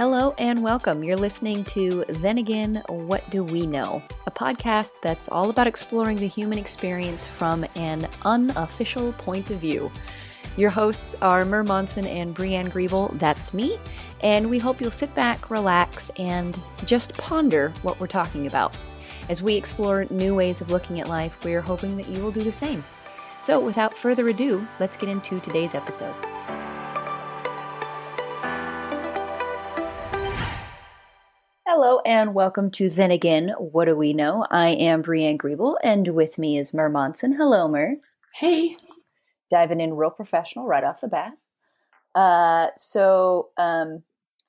Hello and welcome. You're listening to Then Again, What Do We Know? A podcast that's all about exploring the human experience from an unofficial point of view. Your hosts are Mer Monson and Brianne Griebel. That's me. And we hope you'll sit back, relax, and just ponder what we're talking about. As we explore new ways of looking at life, we're hoping that you will do the same. So, without further ado, let's get into today's episode. Hello and welcome to Then Again, What Do We Know? I am Brianne Griebel and with me is Mer Monson. Hello, Mer. Hey. Diving in real professional right off the bat. Uh, so, um,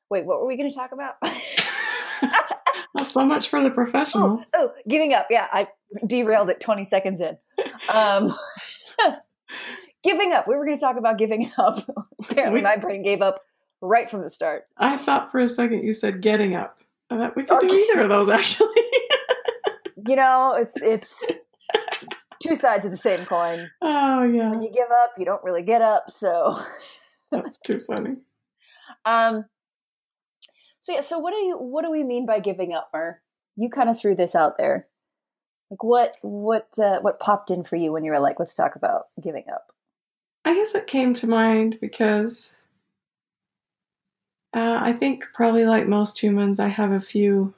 wait, what were we going to talk about? well, so much for the professional. Oh, oh, giving up. Yeah, I derailed it 20 seconds in. Um, giving up. We were going to talk about giving up. Apparently, my brain gave up right from the start. I thought for a second you said getting up. I thought we could do either of those actually. you know, it's it's two sides of the same coin. Oh yeah. When you give up, you don't really get up. So that's too funny. Um. So yeah. So what do you what do we mean by giving up, Mer? You kind of threw this out there. Like what what uh, what popped in for you when you were like, let's talk about giving up? I guess it came to mind because uh, I think probably like most humans, I have a few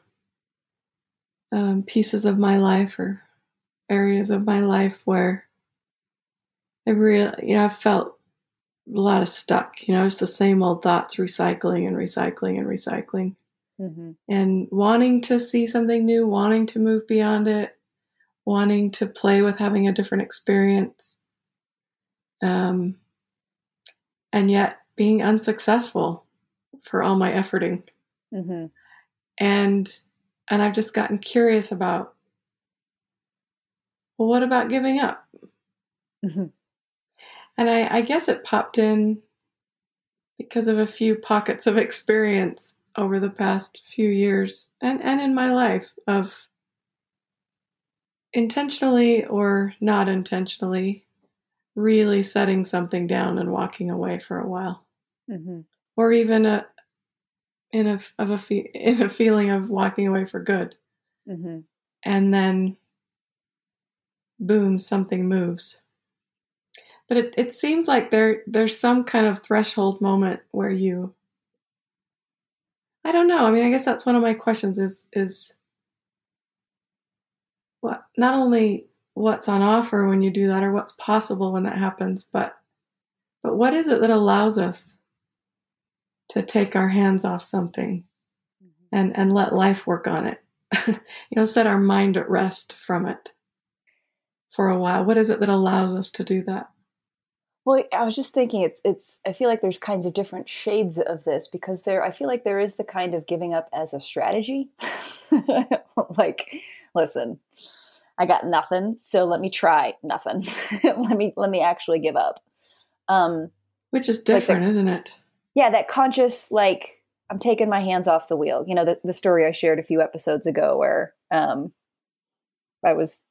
um, pieces of my life or areas of my life where I really, you know, I've felt a lot of stuck. You know, it's the same old thoughts, recycling and recycling and recycling, mm-hmm. and wanting to see something new, wanting to move beyond it, wanting to play with having a different experience, um, and yet being unsuccessful for all my efforting. Mm-hmm. And and I've just gotten curious about well, what about giving up? Mm-hmm. And I, I guess it popped in because of a few pockets of experience over the past few years and, and in my life of intentionally or not intentionally really setting something down and walking away for a while. Mm-hmm. Or even a, in a of a fe- in a feeling of walking away for good, mm-hmm. and then boom, something moves. But it, it seems like there there's some kind of threshold moment where you I don't know. I mean, I guess that's one of my questions is is what not only what's on offer when you do that or what's possible when that happens, but but what is it that allows us to take our hands off something mm-hmm. and, and let life work on it. you know, set our mind at rest from it for a while. What is it that allows us to do that? Well, I was just thinking it's it's I feel like there's kinds of different shades of this because there I feel like there is the kind of giving up as a strategy. like, listen, I got nothing, so let me try nothing. let me let me actually give up. Um which is different, like the, isn't it? Yeah, that conscious like I'm taking my hands off the wheel. You know, the, the story I shared a few episodes ago where um I was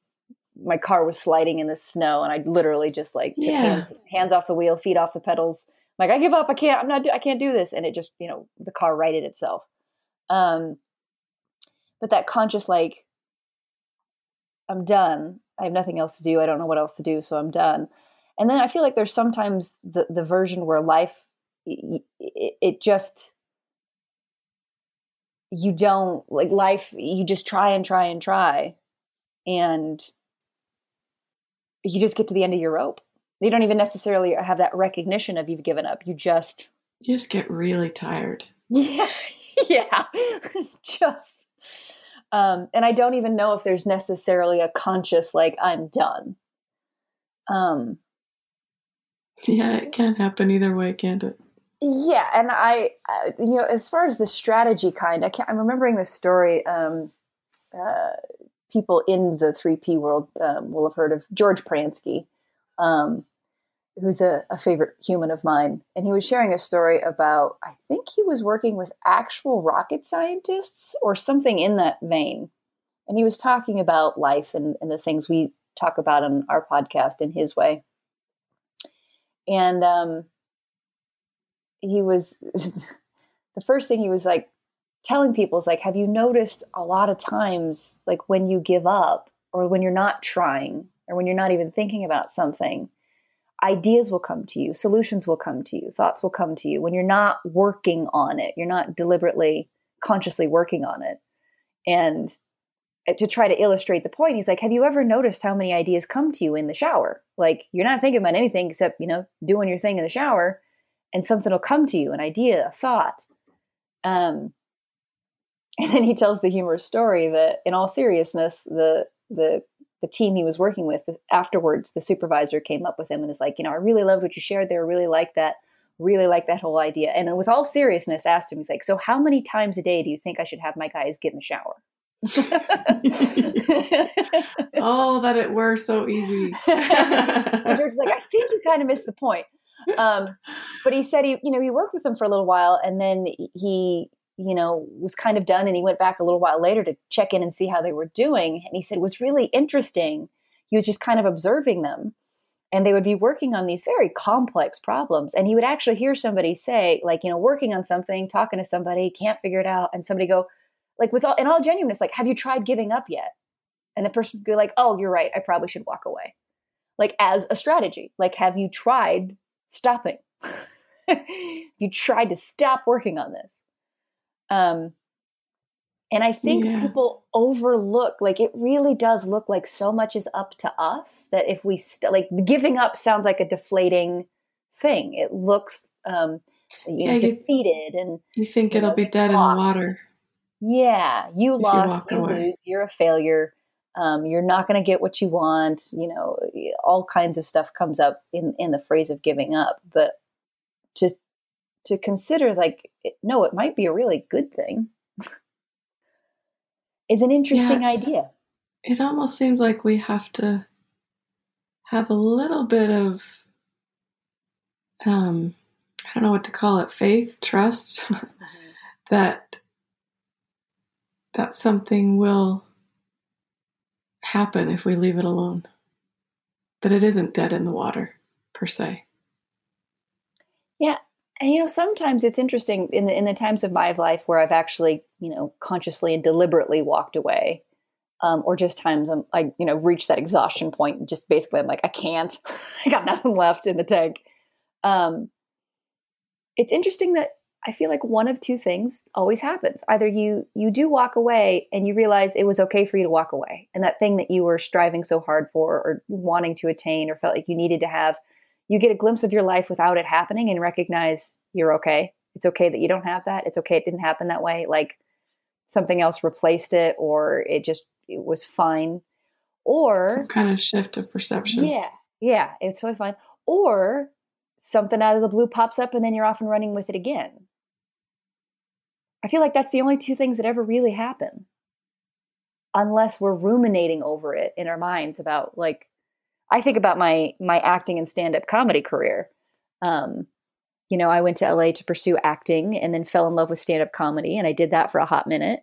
my car was sliding in the snow and I literally just like took yeah. hands, hands off the wheel, feet off the pedals. I'm like I give up. I can't. I'm not. I can't do this. And it just you know the car righted itself. Um, but that conscious like I'm done. I have nothing else to do. I don't know what else to do, so I'm done. And then I feel like there's sometimes the the version where life it, it just you don't like life you just try and try and try and you just get to the end of your rope. You don't even necessarily have that recognition of you've given up. You just you just get really tired. Yeah yeah just um and i don't even know if there's necessarily a conscious like i'm done. Um yeah it can't happen either way can't it yeah, and I, you know, as far as the strategy kind, I can't. I'm remembering the story. Um, uh, people in the 3P world um, will have heard of George Pransky, um, who's a, a, favorite human of mine, and he was sharing a story about. I think he was working with actual rocket scientists or something in that vein, and he was talking about life and, and the things we talk about on our podcast in his way, and um, he was the first thing he was like telling people is like, have you noticed a lot of times, like when you give up or when you're not trying or when you're not even thinking about something, ideas will come to you, solutions will come to you, thoughts will come to you when you're not working on it, you're not deliberately, consciously working on it. And uh, to try to illustrate the point, he's like, Have you ever noticed how many ideas come to you in the shower? Like, you're not thinking about anything except, you know, doing your thing in the shower, and something will come to you an idea, a thought. Um, and then he tells the humorous story that, in all seriousness, the the the team he was working with afterwards, the supervisor came up with him and is like, you know, I really loved what you shared there. Really like that. Really like that whole idea. And with all seriousness, asked him, he's like, so how many times a day do you think I should have my guys get in the shower? oh, that it were so easy. and George's like, I think you kind of missed the point. Um, but he said he, you know, he worked with them for a little while, and then he, you know, was kind of done, and he went back a little while later to check in and see how they were doing. And he said was really interesting. He was just kind of observing them, and they would be working on these very complex problems, and he would actually hear somebody say, like, you know, working on something, talking to somebody, can't figure it out, and somebody go, like with all in all genuineness, like, have you tried giving up yet? And the person would be like, oh, you're right. I probably should walk away. Like as a strategy. Like, have you tried stopping? you tried to stop working on this. Um, and I think yeah. people overlook, like, it really does look like so much is up to us that if we, st- like, giving up sounds like a deflating thing. It looks, um, you yeah, defeated and you think it'll know, be dead lost. in the water. Yeah, you lost, you, you lose, you're a failure. Um, you're not going to get what you want. You know, all kinds of stuff comes up in in the phrase of giving up. But to to consider, like, no, it might be a really good thing, is an interesting yeah, idea. It almost seems like we have to have a little bit of, um, I don't know what to call it, faith, trust mm-hmm. that that something will happen if we leave it alone. That it isn't dead in the water, per se. Yeah. And you know, sometimes it's interesting in the in the times of my life where I've actually, you know, consciously and deliberately walked away. Um, or just times I'm like, you know, reached that exhaustion point and just basically I'm like, I can't. I got nothing left in the tank. Um, it's interesting that I feel like one of two things always happens. Either you you do walk away and you realize it was okay for you to walk away. And that thing that you were striving so hard for or wanting to attain or felt like you needed to have, you get a glimpse of your life without it happening and recognize you're okay. It's okay that you don't have that. It's okay it didn't happen that way. Like something else replaced it or it just it was fine. Or Some kind of shift of perception. Yeah. Yeah, it's totally fine. Or something out of the blue pops up and then you're off and running with it again I feel like that's the only two things that ever really happen. Unless we're ruminating over it in our minds about like I think about my my acting and stand-up comedy career. Um, you know, I went to LA to pursue acting and then fell in love with stand-up comedy and I did that for a hot minute.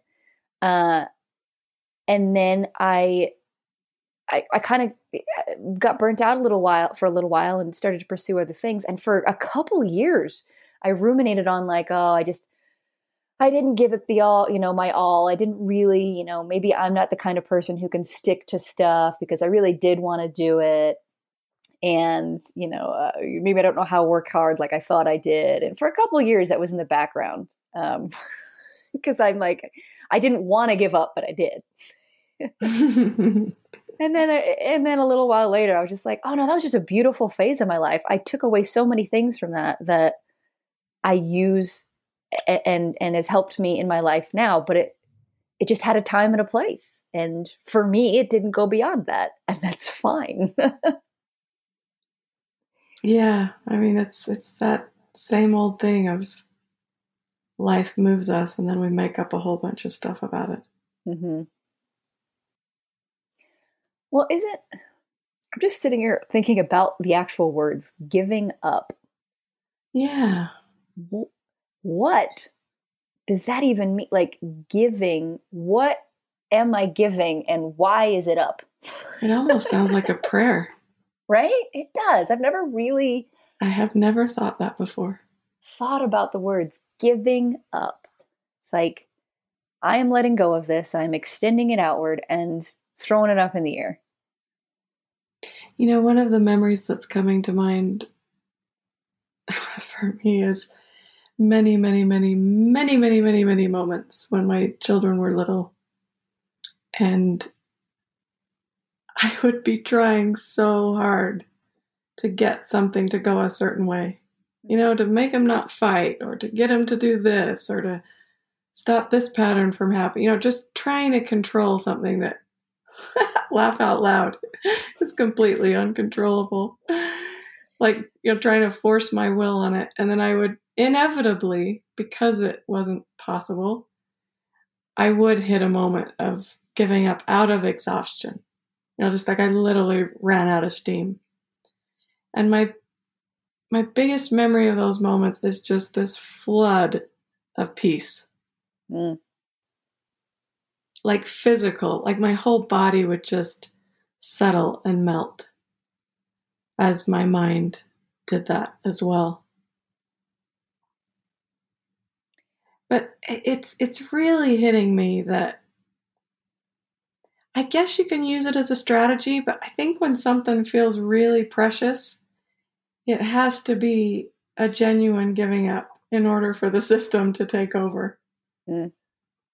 Uh, and then I I, I kind of uh, got burnt out a little while for a little while and started to pursue other things. And for a couple years, I ruminated on like, oh, I just I didn't give it the all, you know, my all. I didn't really, you know, maybe I'm not the kind of person who can stick to stuff because I really did want to do it. And, you know, uh, maybe I don't know how to work hard like I thought I did. And for a couple years, that was in the background. Um, because I'm like, I didn't want to give up, but I did. and then, and then a little while later, I was just like, oh no, that was just a beautiful phase of my life. I took away so many things from that that I use and and has helped me in my life now but it it just had a time and a place. And for me it didn't go beyond that and that's fine. Yeah i mean it's it's that same old thing of life moves us and then we make up a whole bunch of stuff about it. Mm-hmm. well isn't i'm just sitting here thinking about the actual words giving up. Yeah what does that even mean? Like giving, what am I giving and why is it up? It almost sounds like a prayer. Right? It does. I've never really. I have never thought that before. Thought about the words giving up. It's like I am letting go of this. I'm extending it outward and throwing it up in the air. You know, one of the memories that's coming to mind for me is many, many, many, many, many, many, many moments when my children were little. And I would be trying so hard to get something to go a certain way, you know, to make them not fight or to get them to do this or to stop this pattern from happening, you know, just trying to control something that laugh out loud is completely uncontrollable. Like, you know, trying to force my will on it. And then I would inevitably, because it wasn't possible, I would hit a moment of giving up out of exhaustion. You know, just like I literally ran out of steam. And my my biggest memory of those moments is just this flood of peace. Mm. Like physical, like my whole body would just settle and melt as my mind did that as well. But it's it's really hitting me that I guess you can use it as a strategy, but I think when something feels really precious, it has to be a genuine giving up in order for the system to take over. Mm.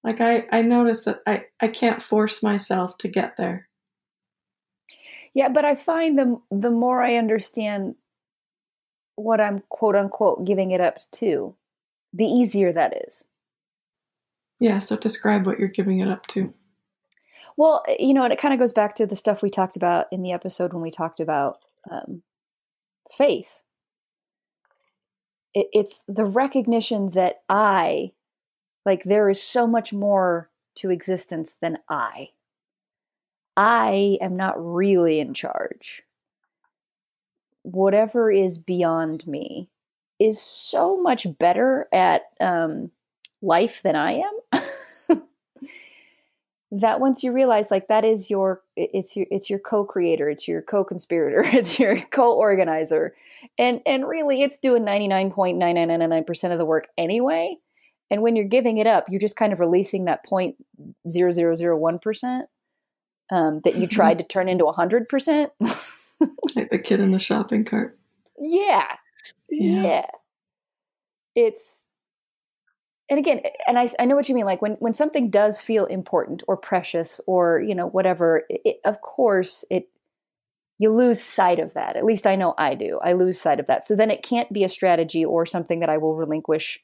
Like I, I notice that I, I can't force myself to get there. Yeah, but I find the the more I understand what I'm quote unquote giving it up to, the easier that is. Yeah, so describe what you're giving it up to. Well, you know, and it kind of goes back to the stuff we talked about in the episode when we talked about um, faith. It, it's the recognition that I, like, there is so much more to existence than I. I am not really in charge. Whatever is beyond me is so much better at um, life than I am. that once you realize like that is your it's your it's your co-creator it's your co-conspirator it's your co-organizer and and really it's doing 99.9999% of the work anyway and when you're giving it up you're just kind of releasing that point zero zero zero one percent um, that you tried to turn into a hundred percent like the kid in the shopping cart yeah. Yeah. Yeah. It's and again and I, I know what you mean like when when something does feel important or precious or you know whatever it, of course it you lose sight of that at least i know i do i lose sight of that so then it can't be a strategy or something that i will relinquish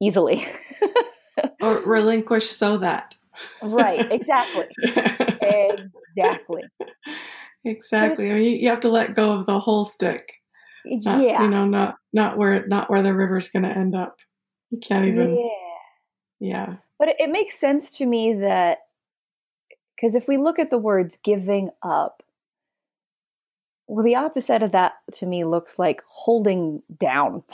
easily. Or relinquish so that. Right exactly. Exactly. Exactly I mean, you, you have to let go of the whole stick not, yeah you know not not where not where the river's going to end up you can't even. Yeah. Yeah. But it, it makes sense to me that because if we look at the words giving up, well, the opposite of that to me looks like holding down.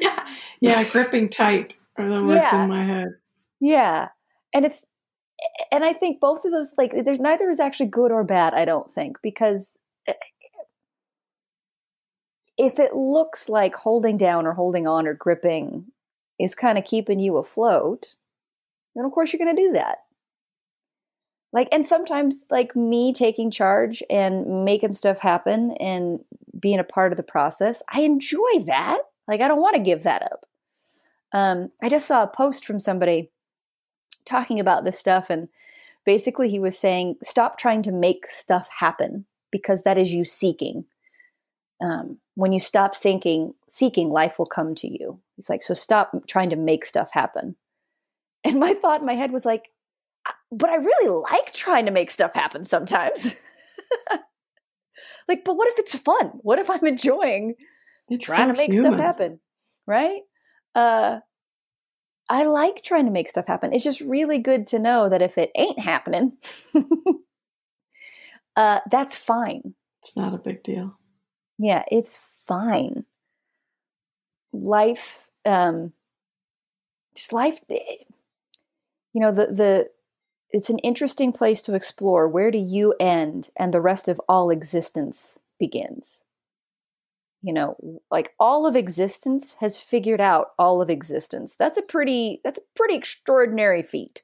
yeah. yeah, gripping tight are the words yeah. in my head. Yeah. And it's and I think both of those like there's neither is actually good or bad, I don't think, because eh, if it looks like holding down or holding on or gripping is kind of keeping you afloat, then of course you're going to do that. Like, and sometimes, like me taking charge and making stuff happen and being a part of the process, I enjoy that. Like, I don't want to give that up. Um, I just saw a post from somebody talking about this stuff, and basically he was saying, stop trying to make stuff happen because that is you seeking. Um, when you stop seeking, seeking, life will come to you. He's like, so stop trying to make stuff happen. And my thought in my head was like, but I really like trying to make stuff happen sometimes. like, but what if it's fun? What if I'm enjoying it's trying so to make human. stuff happen? Right? Uh, I like trying to make stuff happen. It's just really good to know that if it ain't happening, uh, that's fine. It's not a big deal. Yeah, it's fine. Life, um, just life, eh, you know, the, the, it's an interesting place to explore. Where do you end and the rest of all existence begins? you know like all of existence has figured out all of existence that's a pretty that's a pretty extraordinary feat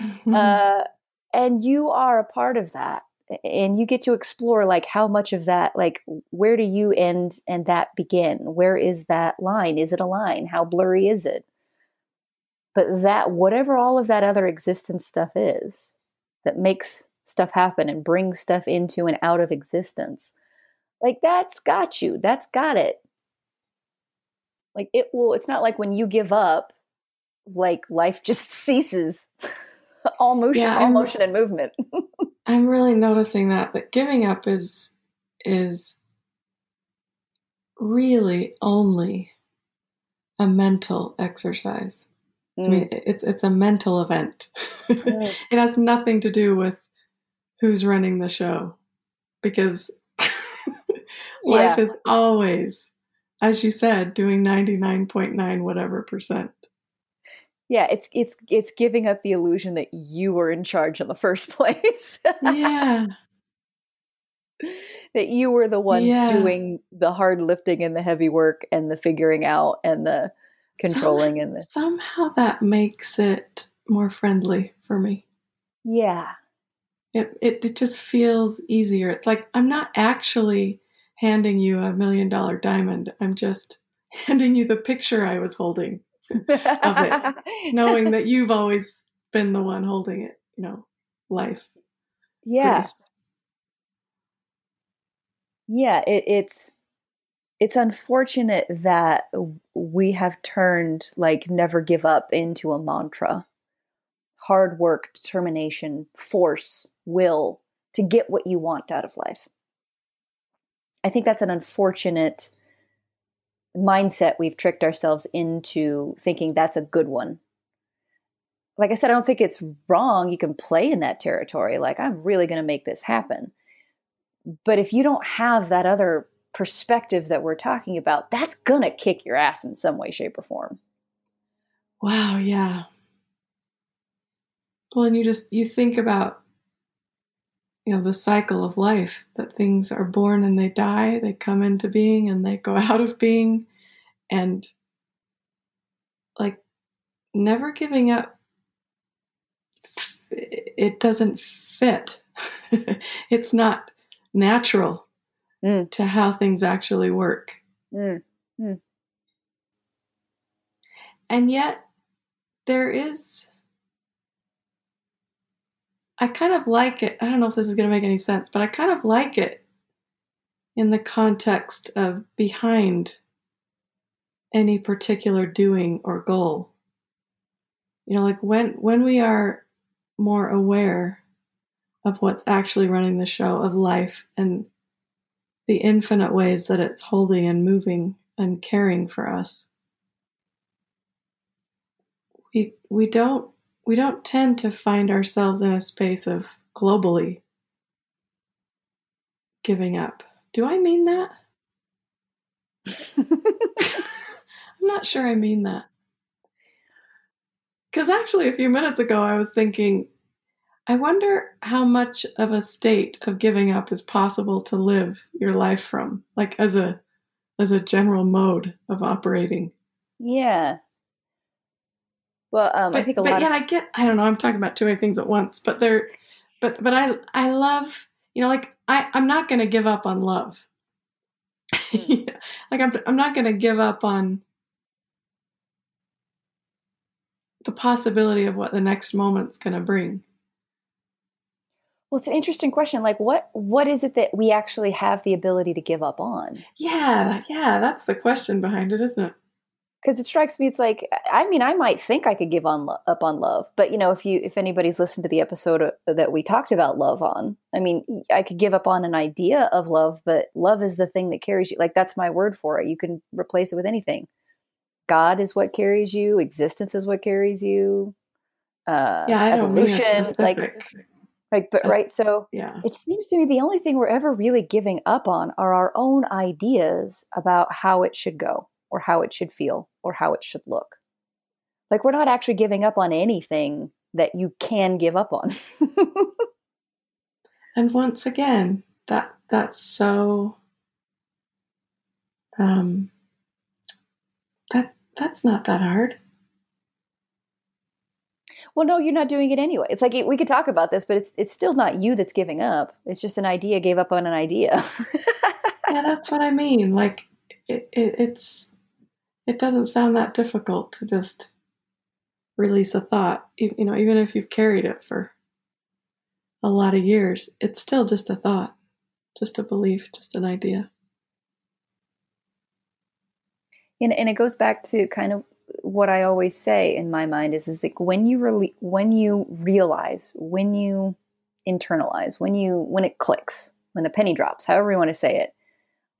Mm-hmm. uh, and you are a part of that and you get to explore like how much of that like where do you end and that begin? Where is that line? Is it a line? How blurry is it? But that whatever all of that other existence stuff is that makes stuff happen and brings stuff into and out of existence like that's got you. That's got it. Like it will it's not like when you give up like life just ceases. All motion Yeah, all motion and movement I'm really noticing that that giving up is is really only a mental exercise. I Mm. mean, it's it's a mental event. Mm. it has nothing to do with who's running the show, because life Yeah. is always, as you said, doing ninety nine point nine whatever percent. Yeah it's it's it's giving up the illusion that you were in charge in the first place Yeah, that you were the one Yeah. doing the hard lifting and the heavy work and the figuring out and the controlling and the somehow that makes it more friendly for me. yeah It, it it just feels easier. It's like I'm not actually handing you a million dollar diamond. I'm just handing you the picture I was holding, knowing that you've always been the one holding it. You know, life. yeah Grace. yeah it, it's it's unfortunate that we have turned like never give up into a mantra hard work determination force will to get what you want out of life i think that's an unfortunate mindset we've tricked ourselves into thinking that's a good one like i said i don't think it's wrong you can play in that territory like i'm really going to make this happen but if you don't have that other perspective that we're talking about, that's going to kick your ass in some way, shape, or form. Wow. Yeah. Well, and you just you think about you know the cycle of life that things are born and they die, they come into being and they go out of being, and like never giving up. It doesn't fit. it's not natural Mm. to how things actually work. Mm. And yet, there is. I kind of like it. I don't know if this is going to make any sense, but I kind of like it in the context of behind any particular doing or goal. You know, like when when we are more aware of what's actually running the show of life and the infinite ways that it's holding and moving and caring for us we we don't we don't tend to find ourselves in a space of globally giving up. Do I mean that? I'm not sure I mean that. Cuz actually a few minutes ago I was thinking I wonder how much of a state of giving up is possible to live your life from like as a as a general mode of operating. yeah. Well, um, I think a but lot yet of I get I don't know, I'm talking about too many things at once, but they're but but I I love you know like I I'm not going to give up on love. like I'm I'm not going to give up on the possibility of what the next moment's going to bring. well, it's an interesting question. Like, what what is it that we actually have the ability to give up on? Yeah, yeah, that's the question behind it, isn't it? Because it strikes me it's like i mean i might think i could give on lo- up on love but you know if you if anybody's listened to the episode uh, that we talked about love on i mean i could give up on an idea of love but love is the thing that carries you like that's my word for it. You can replace it with anything. God is what carries you existence is what carries you uh Yeah, I evolution like right but right so yeah. it seems to me the only thing we're ever really giving up on are our own ideas about how it should go or how it should feel or how it should look. Like we're not actually giving up on anything that you can give up on. And once again, that that's so um, that that's not that hard. Well, no, you're not doing it anyway. It's like we could talk about this, but it's it's still not you that's giving up. It's just an idea gave up on an idea. yeah, that's what I mean. Like it, it, it's it doesn't sound that difficult to just release a thought. You know, even if you've carried it for a lot of years, it's still just a thought, just a belief, just an idea. And, and it goes back to kind of what I always say in my mind is, is like when you really, when you realize, when you internalize, when you, when it clicks, when the penny drops, however you want to say it,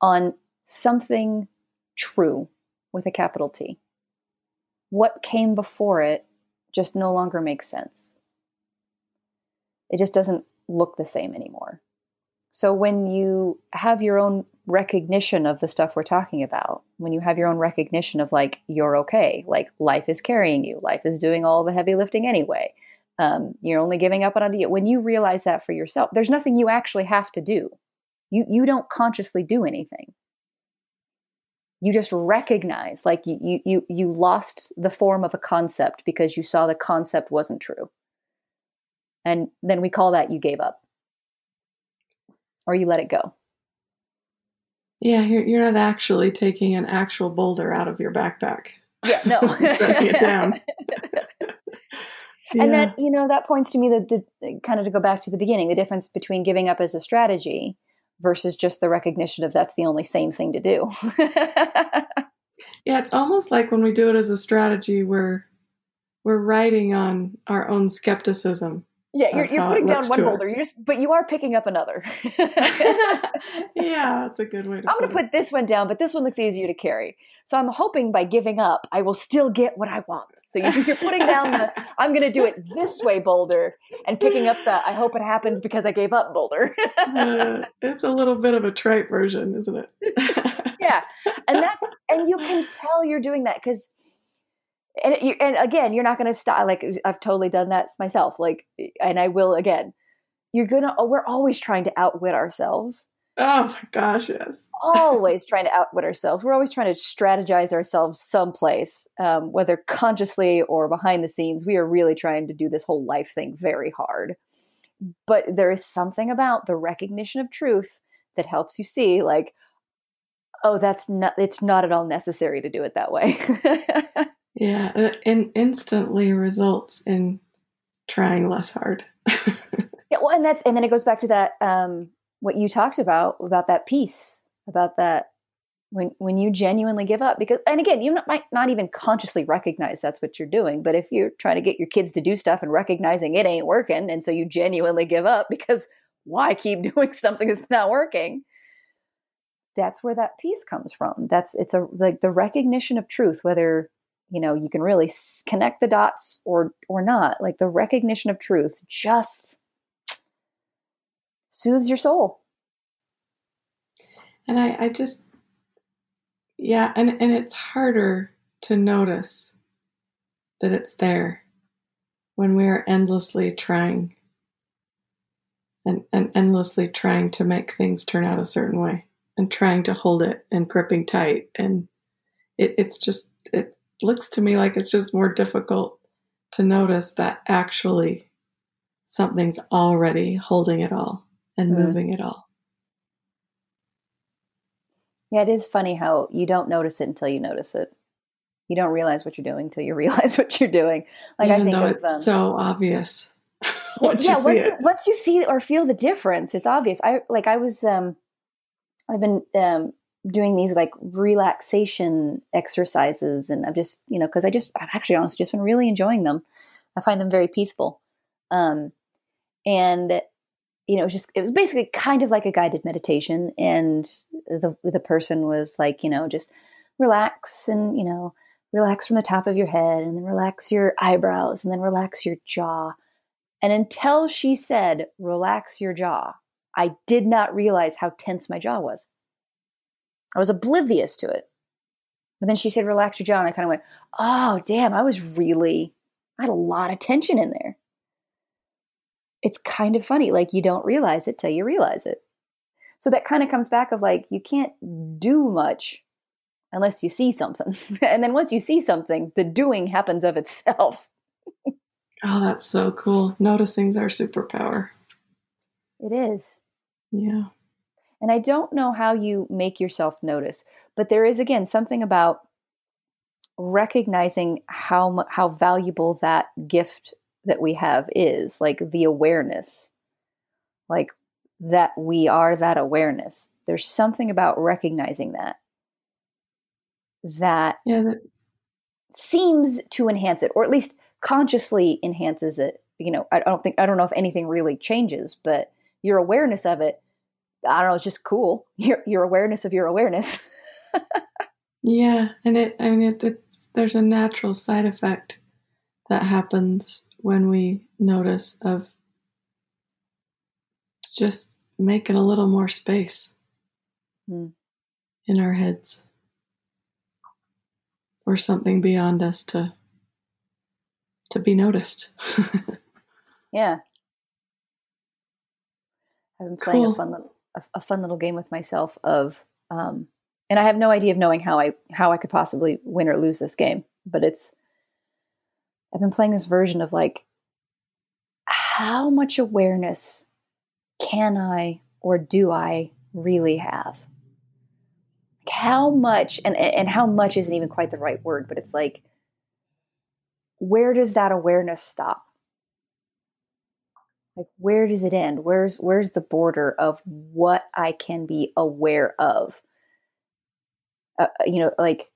on something true with a capital T, what came before it just no longer makes sense. It just doesn't look the same anymore. So when you have your own recognition of the stuff we're talking about, when you have your own recognition of like, you're okay, like life is carrying you, life is doing all the heavy lifting anyway. Um, you're only giving up on idea. When you realize that for yourself, there's nothing you actually have to do. You you don't consciously do anything. You just recognize, like you you you lost the form of a concept because you saw the concept wasn't true. And then we call that you gave up. Or you let it go. Yeah, you're, you're not actually taking an actual boulder out of your backpack. Yeah, no. It down. yeah. And that, you know, that points to me that the kind of to go back to the beginning, the difference between giving up as a strategy versus just the recognition of that's the only sane thing to do. yeah, it's almost like when we do it as a strategy, we're we're riding on our own skepticism yeah, you're, you're putting down one boulder, you just but you are picking up another. yeah, that's a good way to. I'm going to put this one down, but this one looks easier to carry. So I'm hoping by giving up, I will still get what I want. So you're putting down the I'm going to do it this way boulder, and picking up the I hope it happens because I gave up boulder. uh, it's a little bit of a trite version, isn't it? yeah, and that's and you can tell you're doing that because and you, and again, you're not going to stop. Like I've totally done that myself. Like, and I will again. You're gonna. Oh, we're always trying to outwit ourselves. Oh my gosh, yes. always trying to outwit ourselves. We're always trying to strategize ourselves someplace, um, whether consciously or behind the scenes. We are really trying to do this whole life thing very hard. But there is something about the recognition of truth that helps you see, like, oh, that's not. It's not at all necessary to do it that way. Yeah, and instantly results in trying less hard. yeah, well, and that's and then it goes back to that um, what you talked about about that piece about that when when you genuinely give up because and again you might not even consciously recognize that's what you're doing but if you're trying to get your kids to do stuff and recognizing it ain't working and so you genuinely give up because why keep doing something that's not working that's where that piece comes from that's it's a like the recognition of truth whether you know you can really connect the dots or or not. Like the recognition of truth just soothes your soul. And i i just yeah and and it's harder to notice that it's there when we are endlessly trying and, and endlessly trying to make things turn out a certain way and trying to hold it and gripping tight and it, it's just it looks to me like it's just more difficult to notice that actually something's already holding it all and mm. moving it all. Yeah, it is funny how you don't notice it until you notice it. You don't realize what you're doing until you realize what you're doing. Like Even I think though of, it's um, so obvious. once yeah, once you, once you see or feel the difference, it's obvious. I like I was um I've been um doing these like relaxation exercises and I've just, you know, because I just I've actually honestly just been really enjoying them. I find them very peaceful. Um and you know, it was just it was basically kind of like a guided meditation and the the person was like, you know, just relax and, you know, relax from the top of your head and then relax your eyebrows and then relax your jaw. And until she said, relax your jaw, I did not realize how tense my jaw was. I was oblivious to it. But then she said, relax your jaw. And I kind of went, oh, damn, I was really, I had a lot of tension in there. It's kind of funny. Like you don't realize it till you realize it. So that kind of comes back of like, you can't do much unless you see something. and then once you see something, the doing happens of itself. oh, that's so cool. Noticing's our superpower. It is. Yeah. And I don't know how you make yourself notice, but there is again something about recognizing how how valuable that gift that we have is, like the awareness. Like that we are that awareness. There's something about recognizing that that, yeah, that seems to enhance it, or at least consciously enhances it. You know, I don't think I don't know if anything really changes, but your awareness of it, I don't know, it's just cool. Your your awareness of your awareness. yeah, and it I mean it, it, there's a natural side effect that happens when we notice of just making a little more space hmm. in our heads or something beyond us to to be noticed. yeah. I've been playing cool. a fun little a, a, fun little game with myself of um and I have no idea of knowing how I how I could possibly win or lose this game, but it's I've been playing this version of like how much awareness can I or do I really have? Like how much and and how much isn't even quite the right word but it's like where does that awareness stop like where does it end where's where's the border of what i can be aware of uh, uh you know like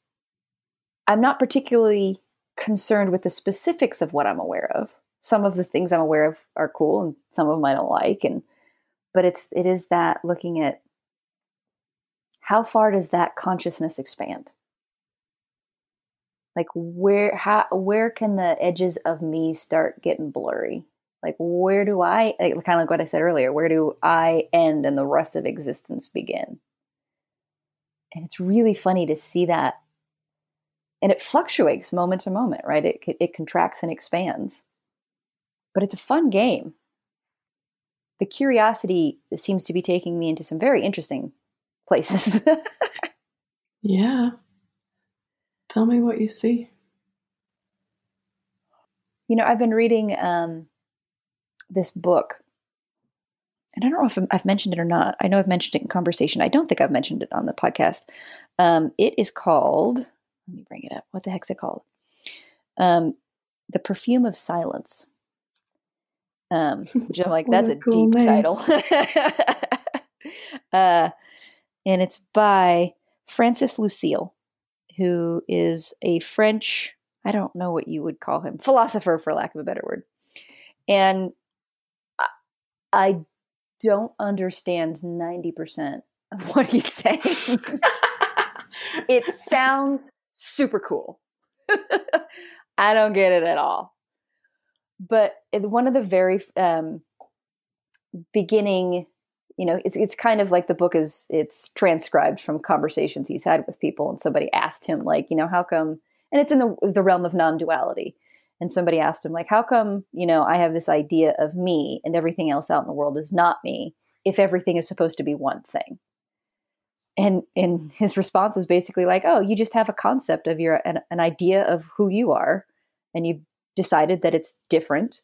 i'm not particularly concerned with the specifics of what i'm aware of some of the things i'm aware of are cool and some of them i don't like and but it's it is that looking at how far does that consciousness expand? Like where how where can the edges of me start getting blurry? Like where do I like, kind of like what I said earlier, where do I end and the rest of existence begin? And it's really funny to see that and it fluctuates moment to moment, right? It it contracts and expands. But it's a fun game. The curiosity seems to be taking me into some very interesting places. yeah. Tell me what you see. You know, I've been reading um, this book, and I don't know if I've mentioned it or not. I know I've mentioned it in conversation. I don't think I've mentioned it on the podcast. Um, it is called, let me bring it up. What the heck's it called? Um, the Perfume of Silence. Um, which I'm like, that's a, cool deep name. title. uh, and it's by Francis Lucille, who is a French, I don't know what you would call him, philosopher, for lack of a better word. And I don't understand 90% of what he's saying. it sounds super cool. I don't get it at all. But one of the very um, beginning you know it's it's kind of like the book is it's transcribed from conversations he's had with people and somebody asked him like you know how come and it's in the the realm of non-duality and somebody asked him like how come you know i have this idea of me and everything else out in the world is not me if everything is supposed to be one thing and and his response was basically like oh you just have a concept of your an, an idea of who you are and you decided that it's different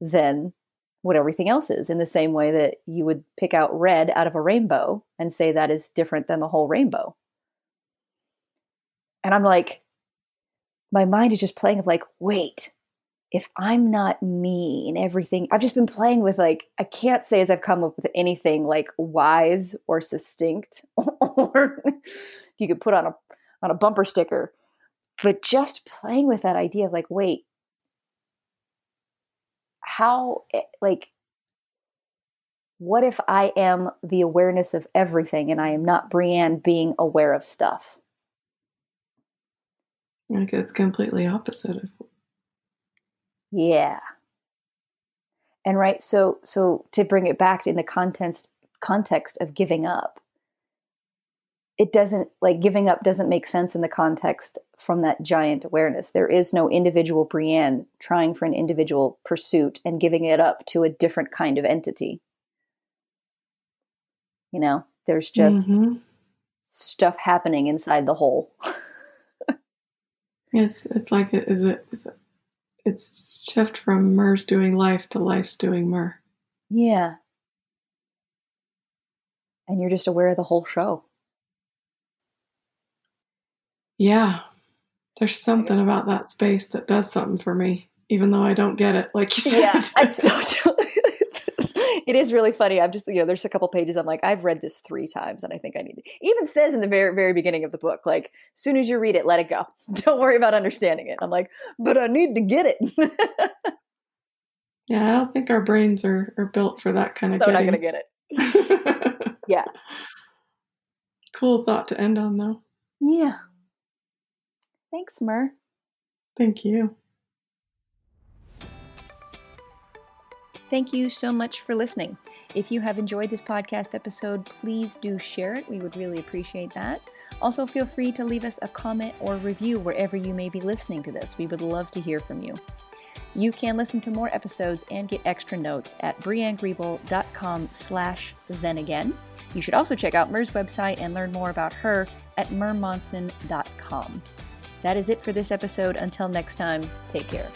than what everything else is in the same way that you would pick out red out of a rainbow and say that is different than the whole rainbow. And I'm like, my mind is just playing of like, wait, if I'm not me and everything, I've just been playing with like, I can't say as I've come up with anything like wise or succinct or you could put on a on a bumper sticker, but just playing with that idea of like, wait, how eh, like what if I am the awareness of everything and I am not Brianne being aware of stuff? Like it's completely opposite of Yeah. And right, so so to bring it back in the context context of giving up, it doesn't like giving up doesn't make sense in the context from that giant awareness. There is no individual Brianne trying for an individual pursuit and giving it up to a different kind of entity. You know, there's just mm-hmm. stuff happening inside the whole. Yes, it's like is it is it it's shift from Mer's doing life to life's doing Mer. yeah. And you're just aware of the whole show. Yeah. There's oh something about that space that does something for me, even though I don't get it, like you said. Yeah, I so it is really funny. I'm just you know, there's a couple pages. I'm like, I've read this three times, and I think I need. It even says in the very very beginning of the book, like, soon as you read it, let it go. Don't worry about understanding it. I'm like, but I need to get it. yeah, I don't think our brains are, are built for that kind of. so I'm not gonna get it. Yeah. Cool thought to end on, though. Yeah. Thanks, Mer. Thank you. Thank you so much for listening. If you have enjoyed this podcast episode, please do share it. We would really appreciate that. Also, feel free to leave us a comment or review wherever you may be listening to this. We would love to hear from you. You can listen to more episodes and get extra notes at briannegriebel.com slash then again. You should also check out Mer's website and learn more about her at mermonson.com. That is it for this episode. Until next time, take care.